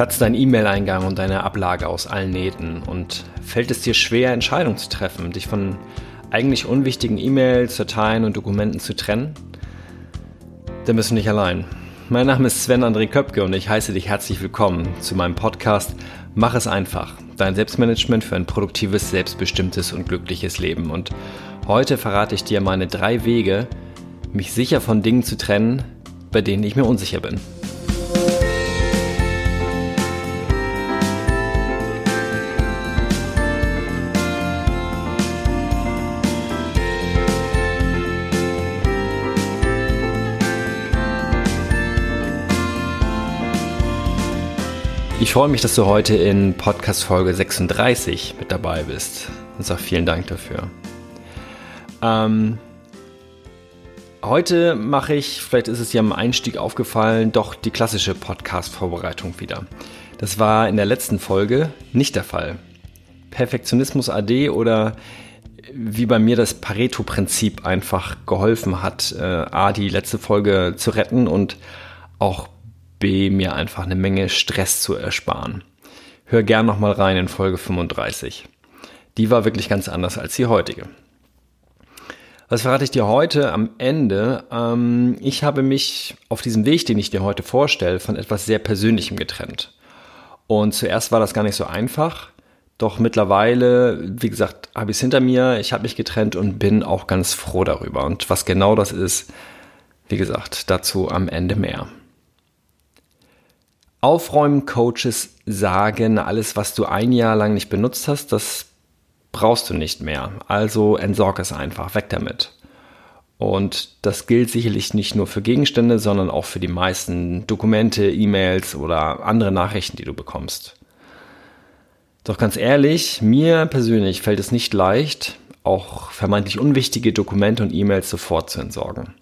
Platzt dein E-Mail-Eingang und deine Ablage aus allen Nähten und fällt es dir schwer, Entscheidungen zu treffen, dich von eigentlich unwichtigen E-Mails, Dateien und Dokumenten zu trennen? Dann bist du nicht allein. Mein Name ist Sven André Köpke und ich heiße dich herzlich willkommen zu meinem Podcast Mach es einfach. Dein Selbstmanagement für ein produktives, selbstbestimmtes und glückliches Leben. Und heute verrate ich dir meine drei Wege, mich sicher von Dingen zu trennen, bei denen ich mir unsicher bin. Ich freue mich, dass du heute in Podcast Folge 36 mit dabei bist und sage vielen Dank dafür. Ähm, heute mache ich, vielleicht ist es dir am Einstieg aufgefallen, doch die klassische Podcast-Vorbereitung wieder. Das war in der letzten Folge nicht der Fall. Perfektionismus AD oder wie bei mir das Pareto-Prinzip einfach geholfen hat, äh, A, die letzte Folge zu retten und auch B, mir einfach eine Menge Stress zu ersparen. Hör gern nochmal rein in Folge 35. Die war wirklich ganz anders als die heutige. Was verrate ich dir heute am Ende? Ähm, ich habe mich auf diesem Weg, den ich dir heute vorstelle, von etwas sehr Persönlichem getrennt. Und zuerst war das gar nicht so einfach. Doch mittlerweile, wie gesagt, habe ich es hinter mir, ich habe mich getrennt und bin auch ganz froh darüber. Und was genau das ist, wie gesagt, dazu am Ende mehr. Aufräumen-Coaches sagen, alles, was du ein Jahr lang nicht benutzt hast, das brauchst du nicht mehr. Also entsorg es einfach, weg damit. Und das gilt sicherlich nicht nur für Gegenstände, sondern auch für die meisten Dokumente, E-Mails oder andere Nachrichten, die du bekommst. Doch ganz ehrlich, mir persönlich fällt es nicht leicht, auch vermeintlich unwichtige Dokumente und E-Mails sofort zu entsorgen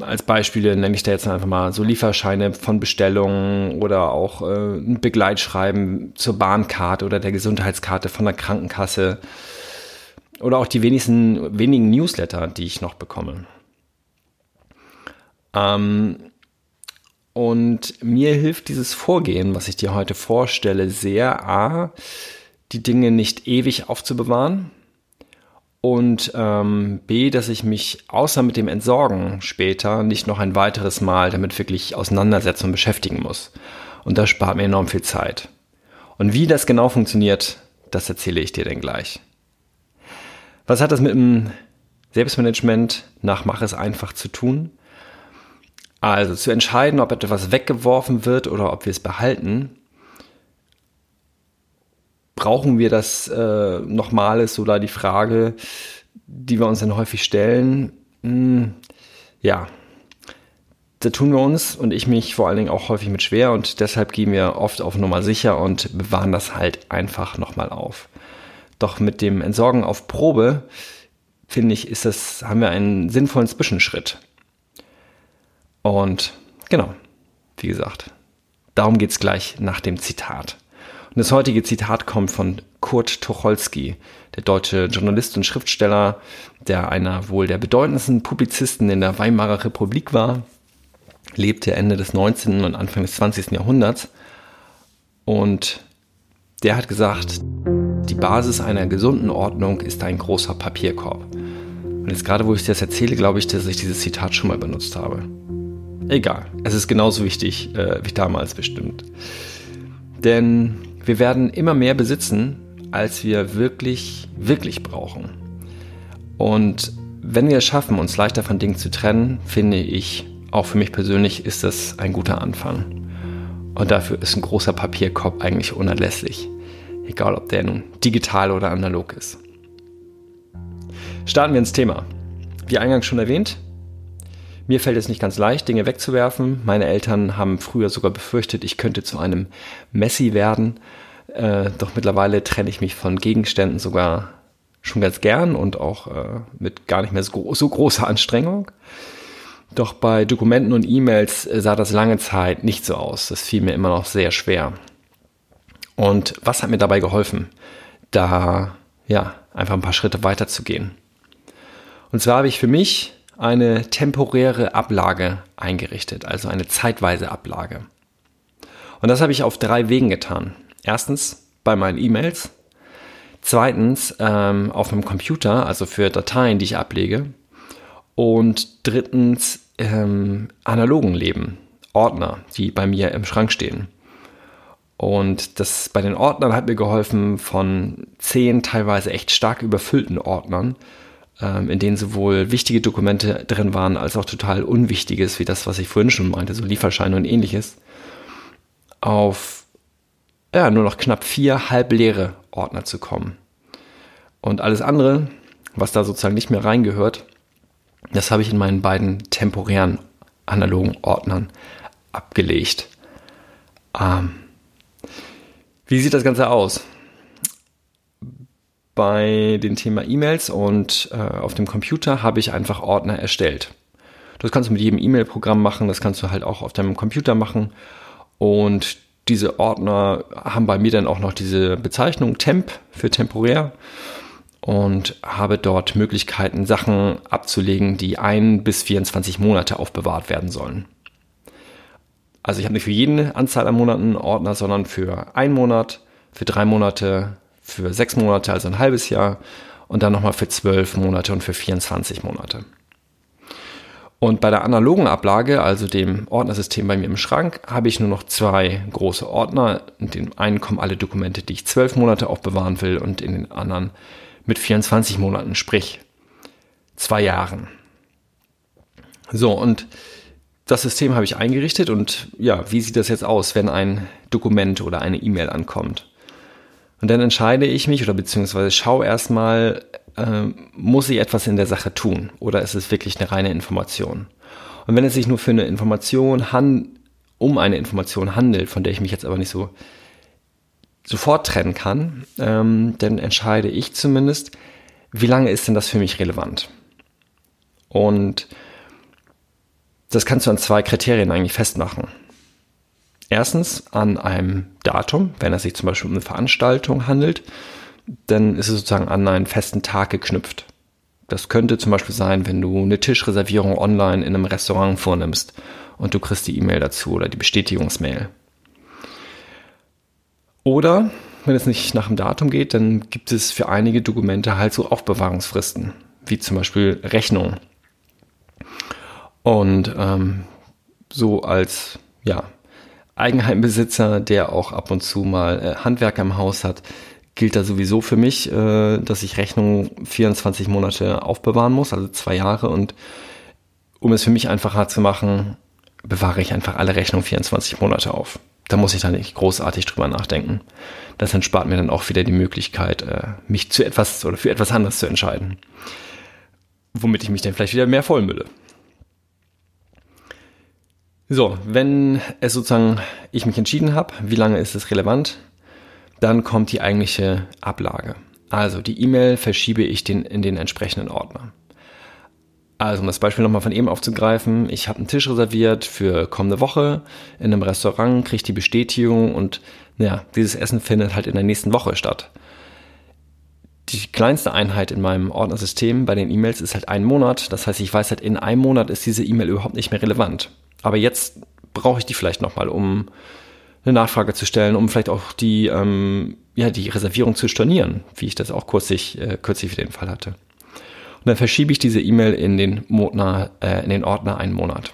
als Beispiele nenne ich da jetzt einfach mal so Lieferscheine von Bestellungen oder auch äh, ein Begleitschreiben zur Bahnkarte oder der Gesundheitskarte von der Krankenkasse oder auch die wenigsten, wenigen Newsletter, die ich noch bekomme. Ähm, und mir hilft dieses Vorgehen, was ich dir heute vorstelle, sehr, a, die Dinge nicht ewig aufzubewahren, und ähm, B, dass ich mich außer mit dem Entsorgen später nicht noch ein weiteres Mal damit wirklich auseinandersetzen und beschäftigen muss. Und das spart mir enorm viel Zeit. Und wie das genau funktioniert, das erzähle ich dir dann gleich. Was hat das mit dem Selbstmanagement nach Mach es einfach zu tun? Also zu entscheiden, ob etwas weggeworfen wird oder ob wir es behalten, brauchen wir das äh, nochmal, ist so da die Frage, die wir uns dann häufig stellen. Hm, ja, da tun wir uns und ich mich vor allen Dingen auch häufig mit schwer und deshalb gehen wir oft auf Nummer sicher und bewahren das halt einfach nochmal auf. Doch mit dem Entsorgen auf Probe, finde ich, ist das, haben wir einen sinnvollen Zwischenschritt. Und genau, wie gesagt, darum geht es gleich nach dem Zitat. Und das heutige Zitat kommt von Kurt Tucholsky, der deutsche Journalist und Schriftsteller, der einer wohl der bedeutendsten Publizisten in der Weimarer Republik war, lebte Ende des 19. und Anfang des 20. Jahrhunderts. Und der hat gesagt, die Basis einer gesunden Ordnung ist ein großer Papierkorb. Und jetzt gerade, wo ich das erzähle, glaube ich, dass ich dieses Zitat schon mal benutzt habe. Egal, es ist genauso wichtig äh, wie damals bestimmt. Denn wir werden immer mehr besitzen, als wir wirklich, wirklich brauchen. Und wenn wir es schaffen, uns leichter von Dingen zu trennen, finde ich, auch für mich persönlich, ist das ein guter Anfang. Und dafür ist ein großer Papierkorb eigentlich unerlässlich. Egal, ob der nun digital oder analog ist. Starten wir ins Thema. Wie eingangs schon erwähnt, mir fällt es nicht ganz leicht, Dinge wegzuwerfen. Meine Eltern haben früher sogar befürchtet, ich könnte zu einem Messi werden. Äh, doch mittlerweile trenne ich mich von Gegenständen sogar schon ganz gern und auch äh, mit gar nicht mehr so, so großer Anstrengung. Doch bei Dokumenten und E-Mails äh, sah das lange Zeit nicht so aus. Das fiel mir immer noch sehr schwer. Und was hat mir dabei geholfen? Da, ja, einfach ein paar Schritte weiter zu gehen. Und zwar habe ich für mich eine temporäre Ablage eingerichtet, also eine zeitweise Ablage. Und das habe ich auf drei Wegen getan. Erstens bei meinen E-Mails, zweitens ähm, auf einem Computer, also für Dateien, die ich ablege, und drittens ähm, analogen Leben, Ordner, die bei mir im Schrank stehen. Und das bei den Ordnern hat mir geholfen von zehn teilweise echt stark überfüllten Ordnern, in denen sowohl wichtige Dokumente drin waren, als auch total Unwichtiges, wie das, was ich vorhin schon meinte, so Lieferscheine und ähnliches, auf ja, nur noch knapp vier halbleere Ordner zu kommen. Und alles andere, was da sozusagen nicht mehr reingehört, das habe ich in meinen beiden temporären analogen Ordnern abgelegt. Ähm, wie sieht das Ganze aus? Bei dem Thema E-Mails und äh, auf dem Computer habe ich einfach Ordner erstellt. Das kannst du mit jedem E-Mail-Programm machen, das kannst du halt auch auf deinem Computer machen. Und diese Ordner haben bei mir dann auch noch diese Bezeichnung Temp für temporär und habe dort Möglichkeiten, Sachen abzulegen, die ein bis 24 Monate aufbewahrt werden sollen. Also ich habe nicht für jeden Anzahl an Monaten Ordner, sondern für einen Monat, für drei Monate, für sechs Monate, also ein halbes Jahr und dann nochmal für zwölf Monate und für 24 Monate. Und bei der analogen Ablage, also dem Ordnersystem bei mir im Schrank, habe ich nur noch zwei große Ordner. In den einen kommen alle Dokumente, die ich zwölf Monate aufbewahren will und in den anderen mit 24 Monaten, sprich zwei Jahren. So, und das System habe ich eingerichtet und ja, wie sieht das jetzt aus, wenn ein Dokument oder eine E-Mail ankommt? Und dann entscheide ich mich oder beziehungsweise schaue erstmal, äh, muss ich etwas in der Sache tun oder ist es wirklich eine reine Information? Und wenn es sich nur für eine Information han um eine Information handelt, von der ich mich jetzt aber nicht so sofort trennen kann, ähm, dann entscheide ich zumindest, wie lange ist denn das für mich relevant? Und das kannst du an zwei Kriterien eigentlich festmachen. Erstens an einem Datum, wenn es sich zum Beispiel um eine Veranstaltung handelt, dann ist es sozusagen an einen festen Tag geknüpft. Das könnte zum Beispiel sein, wenn du eine Tischreservierung online in einem Restaurant vornimmst und du kriegst die E-Mail dazu oder die Bestätigungsmail. Oder wenn es nicht nach dem Datum geht, dann gibt es für einige Dokumente halt so Aufbewahrungsfristen, wie zum Beispiel Rechnungen. Und ähm, so als ja, Eigenheimbesitzer, der auch ab und zu mal äh, Handwerker im Haus hat, gilt da sowieso für mich, äh, dass ich Rechnungen 24 Monate aufbewahren muss, also zwei Jahre. Und um es für mich einfacher zu machen, bewahre ich einfach alle Rechnungen 24 Monate auf. Da muss ich dann nicht großartig drüber nachdenken. Das entspart mir dann auch wieder die Möglichkeit, äh, mich zu etwas oder für etwas anderes zu entscheiden. Womit ich mich dann vielleicht wieder mehr vollmülle. So, wenn es sozusagen ich mich entschieden habe, wie lange ist es relevant, dann kommt die eigentliche Ablage. Also die E-Mail verschiebe ich den, in den entsprechenden Ordner. Also um das Beispiel nochmal von eben aufzugreifen, ich habe einen Tisch reserviert für kommende Woche in einem Restaurant, kriege die Bestätigung und ja, dieses Essen findet halt in der nächsten Woche statt. Die kleinste Einheit in meinem Ordnersystem bei den E-Mails ist halt ein Monat. Das heißt, ich weiß halt, in einem Monat ist diese E-Mail überhaupt nicht mehr relevant. Aber jetzt brauche ich die vielleicht nochmal, um eine Nachfrage zu stellen, um vielleicht auch die, ähm, ja, die Reservierung zu stornieren, wie ich das auch kürzlich, äh, kürzlich für den Fall hatte. Und dann verschiebe ich diese E-Mail in den, Modner, äh, in den Ordner einen Monat.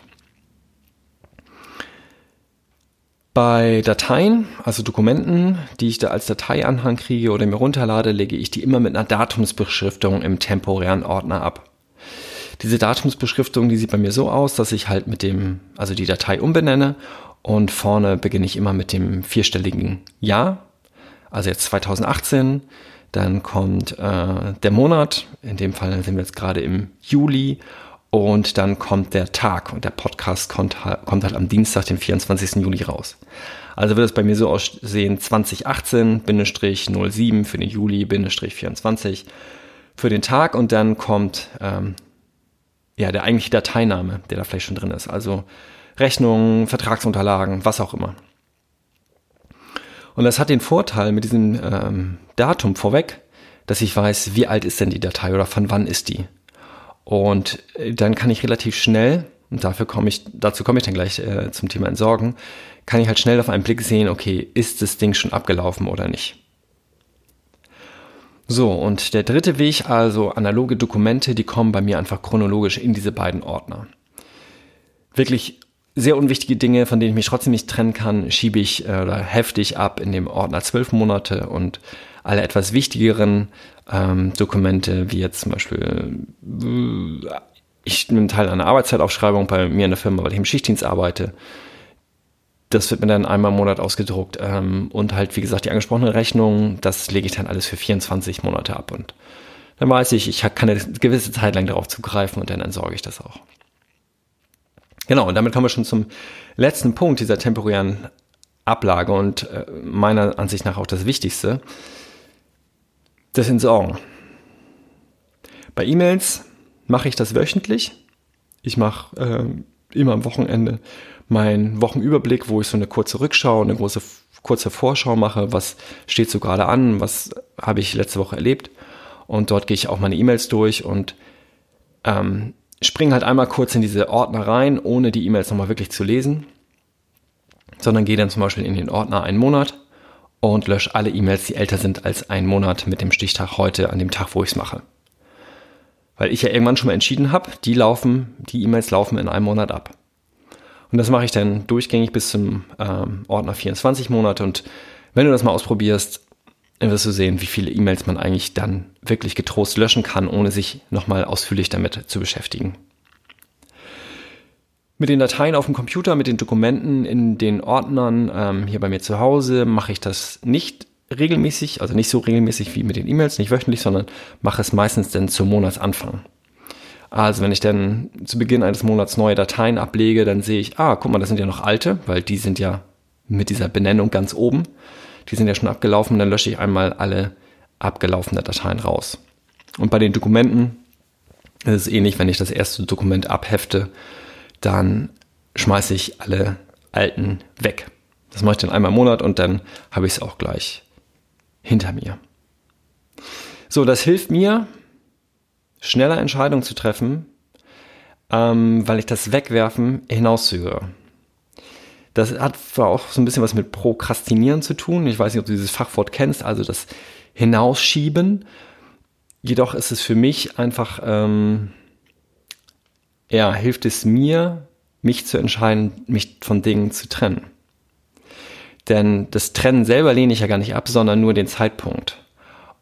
Bei Dateien, also Dokumenten, die ich da als Dateianhang kriege oder mir runterlade, lege ich die immer mit einer Datumsbeschriftung im temporären Ordner ab. Diese Datumsbeschriftung, die sieht bei mir so aus, dass ich halt mit dem, also die Datei umbenenne und vorne beginne ich immer mit dem vierstelligen Jahr. Also jetzt 2018, dann kommt äh, der Monat, in dem Fall sind wir jetzt gerade im Juli und dann kommt der Tag und der Podcast kommt, kommt halt am Dienstag, den 24. Juli raus. Also wird es bei mir so aussehen 2018-07 für den Juli-24 für den Tag und dann kommt ähm, ja, der eigentliche Dateiname, der da vielleicht schon drin ist. Also Rechnungen, Vertragsunterlagen, was auch immer. Und das hat den Vorteil mit diesem ähm, Datum vorweg, dass ich weiß, wie alt ist denn die Datei oder von wann ist die. Und äh, dann kann ich relativ schnell, und dafür komme ich, dazu komme ich dann gleich äh, zum Thema Entsorgen, kann ich halt schnell auf einen Blick sehen, okay, ist das Ding schon abgelaufen oder nicht. So, und der dritte Weg, also analoge Dokumente, die kommen bei mir einfach chronologisch in diese beiden Ordner. Wirklich sehr unwichtige Dinge, von denen ich mich trotzdem nicht trennen kann, schiebe ich äh, oder heftig ab in dem Ordner zwölf Monate und alle etwas wichtigeren ähm, Dokumente, wie jetzt zum Beispiel, äh, ich nehme Teil einer Arbeitszeitaufschreibung bei mir in der Firma, weil ich im Schichtdienst arbeite. Das wird mir dann einmal im Monat ausgedruckt. Ähm, und halt, wie gesagt, die angesprochene Rechnung, das lege ich dann alles für 24 Monate ab. Und dann weiß ich, ich kann eine gewisse Zeit lang darauf zugreifen und dann entsorge ich das auch. Genau, und damit kommen wir schon zum letzten Punkt dieser temporären Ablage und äh, meiner Ansicht nach auch das Wichtigste das Entsorgen. Bei E-Mails mache ich das wöchentlich. Ich mache äh, immer am Wochenende meinen Wochenüberblick, wo ich so eine kurze Rückschau, eine große kurze Vorschau mache, was steht so gerade an, was habe ich letzte Woche erlebt. Und dort gehe ich auch meine E-Mails durch und ähm, springe halt einmal kurz in diese Ordner rein, ohne die E-Mails nochmal wirklich zu lesen, sondern gehe dann zum Beispiel in den Ordner einen Monat und lösche alle E-Mails, die älter sind als ein Monat mit dem Stichtag heute, an dem Tag, wo ich es mache. Weil ich ja irgendwann schon mal entschieden habe, die laufen, die E-Mails laufen in einem Monat ab. Und das mache ich dann durchgängig bis zum ähm, Ordner 24 Monate. Und wenn du das mal ausprobierst, dann wirst du sehen, wie viele E-Mails man eigentlich dann wirklich getrost löschen kann, ohne sich nochmal ausführlich damit zu beschäftigen. Mit den Dateien auf dem Computer, mit den Dokumenten in den Ordnern ähm, hier bei mir zu Hause mache ich das nicht regelmäßig, also nicht so regelmäßig wie mit den E-Mails, nicht wöchentlich, sondern mache es meistens dann zum Monatsanfang. Also wenn ich dann zu Beginn eines Monats neue Dateien ablege, dann sehe ich, ah, guck mal, das sind ja noch alte, weil die sind ja mit dieser Benennung ganz oben. Die sind ja schon abgelaufen, dann lösche ich einmal alle abgelaufene Dateien raus. Und bei den Dokumenten ist es ähnlich, wenn ich das erste Dokument abhefte, dann schmeiße ich alle alten weg. Das mache ich dann einmal im Monat und dann habe ich es auch gleich hinter mir. So, das hilft mir, schneller Entscheidungen zu treffen, ähm, weil ich das Wegwerfen hinauszögere. Das hat zwar auch so ein bisschen was mit Prokrastinieren zu tun. Ich weiß nicht, ob du dieses Fachwort kennst, also das Hinausschieben. Jedoch ist es für mich einfach ähm, ja, hilft es mir, mich zu entscheiden, mich von Dingen zu trennen. Denn das Trennen selber lehne ich ja gar nicht ab, sondern nur den Zeitpunkt.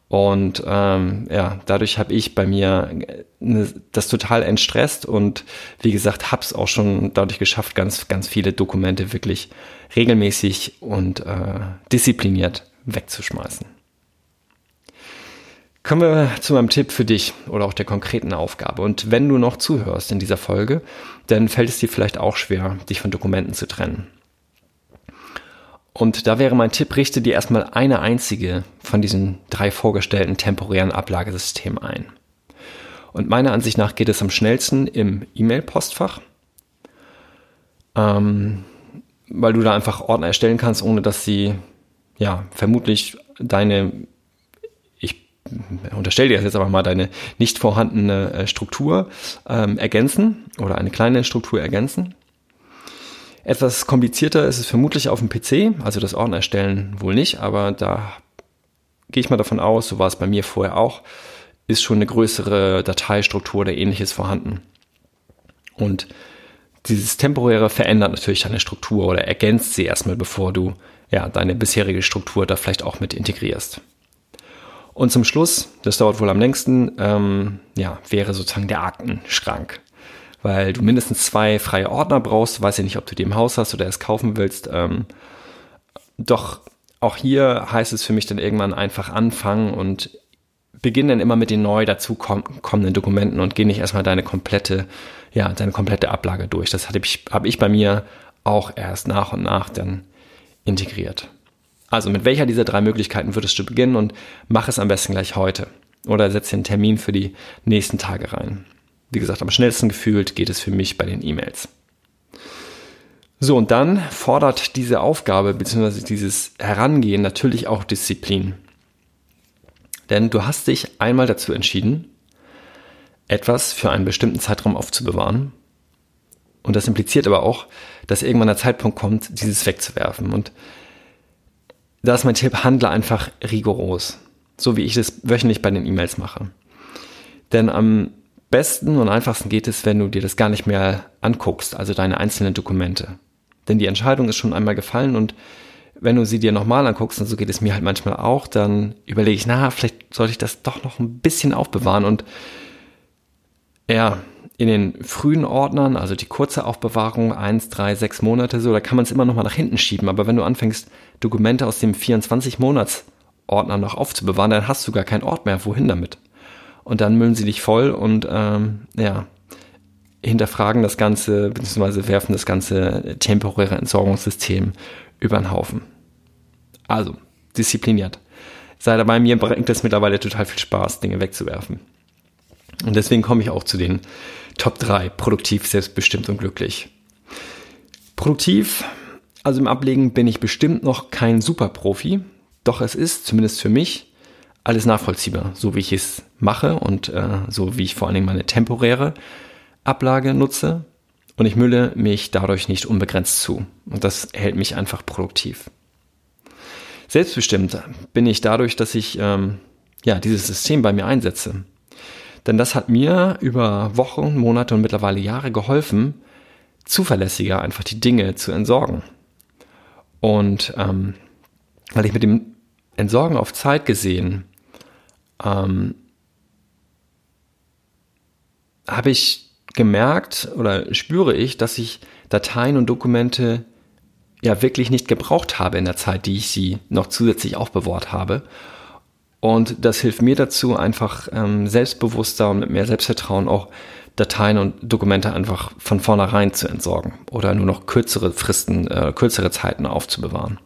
Und ähm, ja, dadurch habe ich bei mir ne, das total entstresst und wie gesagt, habe es auch schon dadurch geschafft, ganz, ganz viele Dokumente wirklich regelmäßig und äh, diszipliniert wegzuschmeißen. Kommen wir zu meinem Tipp für dich oder auch der konkreten Aufgabe. Und wenn du noch zuhörst in dieser Folge, dann fällt es dir vielleicht auch schwer, dich von Dokumenten zu trennen. Und da wäre mein Tipp, richte dir erstmal eine einzige von diesen drei vorgestellten temporären Ablagesystemen ein. Und meiner Ansicht nach geht es am schnellsten im E-Mail-Postfach, ähm, weil du da einfach Ordner erstellen kannst, ohne dass sie ja vermutlich deine unterstell dir jetzt aber mal deine nicht vorhandene äh, Struktur ähm, ergänzen oder eine kleine Struktur ergänzen. Etwas komplizierter ist es vermutlich auf dem PC, also das Ordner erstellen wohl nicht, aber da gehe ich mal davon aus, so war es bei mir vorher auch, ist schon eine größere Dateistruktur oder ähnliches vorhanden. Und dieses temporäre verändert natürlich deine Struktur oder ergänzt sie erstmal, bevor du ja deine bisherige Struktur da vielleicht auch mit integrierst. Und zum Schluss, das dauert wohl am längsten, ähm, ja, wäre sozusagen der Aktenschrank. Weil du mindestens zwei freie Ordner brauchst. Weiß ja nicht, ob du die im Haus hast oder es kaufen willst. Ähm, doch auch hier heißt es für mich dann irgendwann einfach anfangen und beginn dann immer mit den neu dazu kommenden Dokumenten und geh nicht erstmal deine komplette, ja, deine komplette Ablage durch. Das habe ich, hab ich bei mir auch erst nach und nach dann integriert. Also mit welcher dieser drei Möglichkeiten würdest du beginnen und mach es am besten gleich heute. Oder setz dir einen Termin für die nächsten Tage rein. Wie gesagt, am schnellsten gefühlt geht es für mich bei den E-Mails. So, und dann fordert diese Aufgabe bzw. dieses Herangehen natürlich auch Disziplin. Denn du hast dich einmal dazu entschieden, etwas für einen bestimmten Zeitraum aufzubewahren. Und das impliziert aber auch, dass irgendwann der Zeitpunkt kommt, dieses wegzuwerfen. Und da ist mein Tipp, handle einfach rigoros. So wie ich das wöchentlich bei den E-Mails mache. Denn am besten und einfachsten geht es, wenn du dir das gar nicht mehr anguckst, also deine einzelnen Dokumente. Denn die Entscheidung ist schon einmal gefallen und wenn du sie dir nochmal anguckst, und so geht es mir halt manchmal auch, dann überlege ich, na, vielleicht sollte ich das doch noch ein bisschen aufbewahren und ja, in den frühen Ordnern, also die kurze Aufbewahrung, eins, drei, sechs Monate so, da kann man es immer noch mal nach hinten schieben. Aber wenn du anfängst, Dokumente aus dem 24-Monats-Ordner noch aufzubewahren, dann hast du gar keinen Ort mehr. Wohin damit? Und dann müllen sie dich voll und ähm, ja, hinterfragen das Ganze, beziehungsweise werfen das ganze temporäre Entsorgungssystem über den Haufen. Also, diszipliniert. Sei dabei, mir bringt es mittlerweile total viel Spaß, Dinge wegzuwerfen. Und deswegen komme ich auch zu den Top 3. Produktiv, selbstbestimmt und glücklich. Produktiv, also im Ablegen bin ich bestimmt noch kein Superprofi, doch es ist, zumindest für mich, alles nachvollziehbar, so wie ich es mache und äh, so wie ich vor allen Dingen meine temporäre Ablage nutze. Und ich mülle mich dadurch nicht unbegrenzt zu. Und das hält mich einfach produktiv. Selbstbestimmt bin ich dadurch, dass ich ähm, ja, dieses System bei mir einsetze. Denn das hat mir über Wochen, Monate und mittlerweile Jahre geholfen, zuverlässiger einfach die Dinge zu entsorgen. Und ähm, weil ich mit dem Entsorgen auf Zeit gesehen ähm, habe ich gemerkt oder spüre ich, dass ich Dateien und Dokumente ja wirklich nicht gebraucht habe in der Zeit, die ich sie noch zusätzlich aufbewahrt habe und das hilft mir dazu, einfach ähm, selbstbewusster und mit mehr Selbstvertrauen auch Dateien und Dokumente einfach von vornherein zu entsorgen oder nur noch kürzere Fristen, äh, kürzere Zeiten aufzubewahren.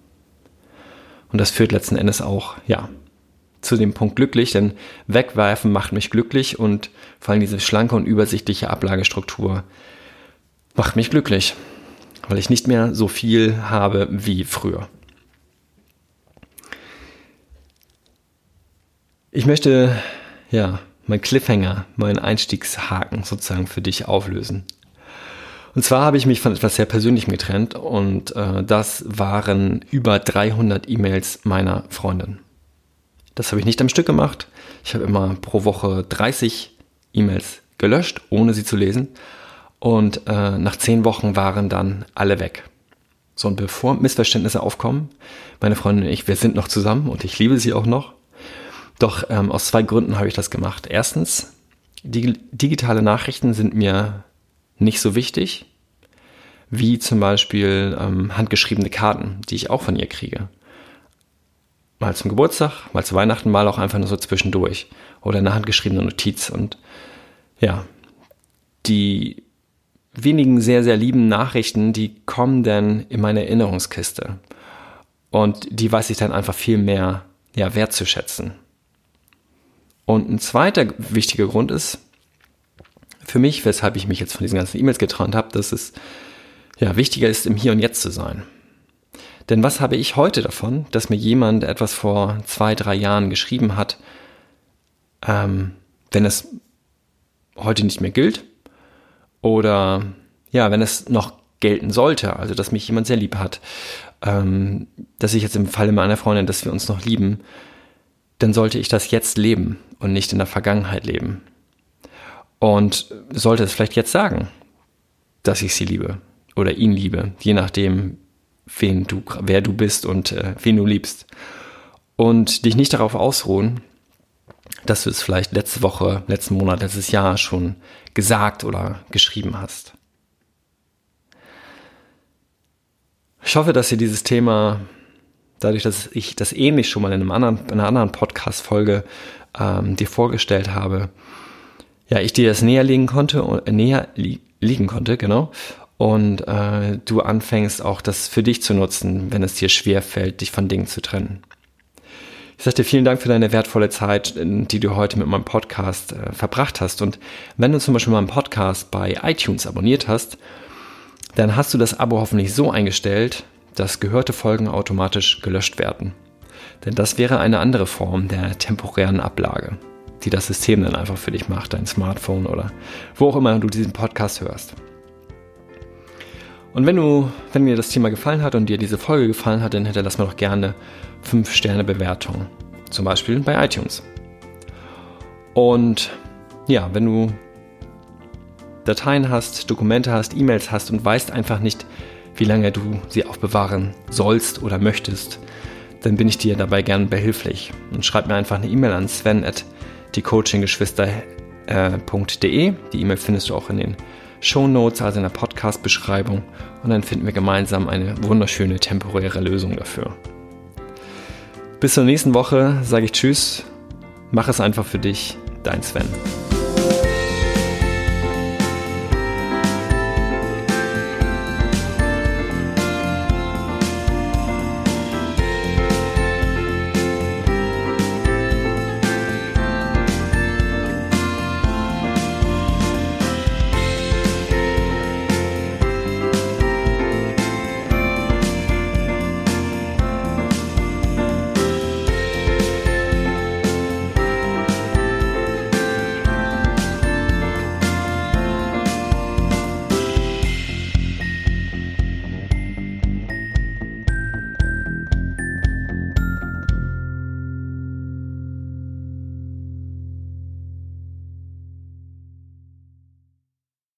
Und das führt letzten Endes auch, ja, zu dem Punkt glücklich, denn wegwerfen macht mich glücklich und vor allem diese schlanke und übersichtliche Ablagestruktur macht mich glücklich, weil ich nicht mehr so viel habe wie früher. Ich möchte, ja, mein Cliffhanger, meinen Einstiegshaken sozusagen für dich auflösen. Und zwar habe ich mich von etwas sehr Persönlichem getrennt und äh, das waren über 300 E-Mails meiner Freundin. Das habe ich nicht am Stück gemacht. Ich habe immer pro Woche 30 E-Mails gelöscht, ohne sie zu lesen. Und äh, nach zehn Wochen waren dann alle weg. So, und bevor Missverständnisse aufkommen, meine Freundin und ich, wir sind noch zusammen und ich liebe sie auch noch. Doch ähm, aus zwei Gründen habe ich das gemacht. Erstens, die, digitale Nachrichten sind mir nicht so wichtig, wie zum Beispiel ähm, handgeschriebene Karten, die ich auch von ihr kriege. Mal zum Geburtstag, mal zu Weihnachten, mal auch einfach nur so zwischendurch. Oder eine handgeschriebene Notiz. Und ja, die wenigen sehr, sehr lieben Nachrichten, die kommen dann in meine Erinnerungskiste. Und die weiß ich dann einfach viel mehr ja, wertzuschätzen. Und ein zweiter wichtiger Grund ist für mich, weshalb ich mich jetzt von diesen ganzen E-Mails getrennt habe, dass es ja wichtiger ist, im Hier und Jetzt zu sein. Denn was habe ich heute davon, dass mir jemand etwas vor zwei, drei Jahren geschrieben hat, ähm, wenn es heute nicht mehr gilt oder ja, wenn es noch gelten sollte, also dass mich jemand sehr lieb hat, ähm, dass ich jetzt im Falle meiner Freundin, dass wir uns noch lieben, dann sollte ich das jetzt leben und nicht in der Vergangenheit leben. Und sollte es vielleicht jetzt sagen, dass ich sie liebe oder ihn liebe, je nachdem, wen du, wer du bist und äh, wen du liebst. Und dich nicht darauf ausruhen, dass du es vielleicht letzte Woche, letzten Monat, letztes Jahr schon gesagt oder geschrieben hast. Ich hoffe, dass dir dieses Thema dadurch, dass ich das ähnlich schon mal in, einem anderen, in einer anderen Podcast-Folge ähm, dir vorgestellt habe, ja, ich dir das näher legen konnte, äh, näher li liegen konnte, genau. Und äh, du anfängst auch das für dich zu nutzen, wenn es dir schwer fällt, dich von Dingen zu trennen. Ich sage dir vielen Dank für deine wertvolle Zeit, die du heute mit meinem Podcast äh, verbracht hast. Und wenn du zum Beispiel meinen Podcast bei iTunes abonniert hast, dann hast du das Abo hoffentlich so eingestellt, dass gehörte Folgen automatisch gelöscht werden. Denn das wäre eine andere Form der temporären Ablage, die das System dann einfach für dich macht, dein Smartphone oder wo auch immer du diesen Podcast hörst. Und wenn du, wenn dir das Thema gefallen hat und dir diese Folge gefallen hat, dann hinterlass mir doch gerne 5 Sterne Bewertung. Zum Beispiel bei iTunes. Und ja, wenn du Dateien hast, Dokumente hast, E-Mails hast und weißt einfach nicht, wie lange du sie aufbewahren sollst oder möchtest, dann bin ich dir dabei gern behilflich. Und schreib mir einfach eine E-Mail an sven at diecoachinggeschwister.de. Die E-Mail findest du auch in den Show Notes, also in der Podcast-Beschreibung. Und dann finden wir gemeinsam eine wunderschöne temporäre Lösung dafür. Bis zur nächsten Woche sage ich Tschüss. Mach es einfach für dich. Dein Sven.